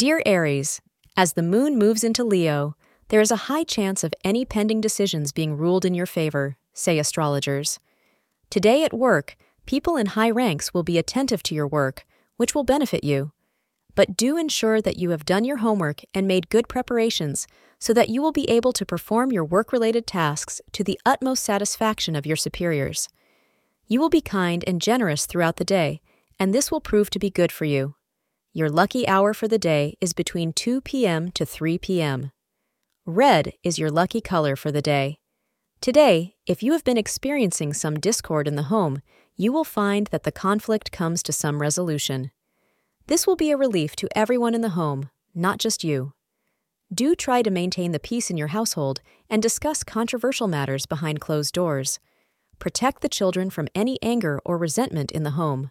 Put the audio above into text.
Dear Aries, as the moon moves into Leo, there is a high chance of any pending decisions being ruled in your favor, say astrologers. Today at work, people in high ranks will be attentive to your work, which will benefit you. But do ensure that you have done your homework and made good preparations so that you will be able to perform your work related tasks to the utmost satisfaction of your superiors. You will be kind and generous throughout the day, and this will prove to be good for you. Your lucky hour for the day is between 2 p.m. to 3 p.m. Red is your lucky color for the day. Today, if you have been experiencing some discord in the home, you will find that the conflict comes to some resolution. This will be a relief to everyone in the home, not just you. Do try to maintain the peace in your household and discuss controversial matters behind closed doors. Protect the children from any anger or resentment in the home.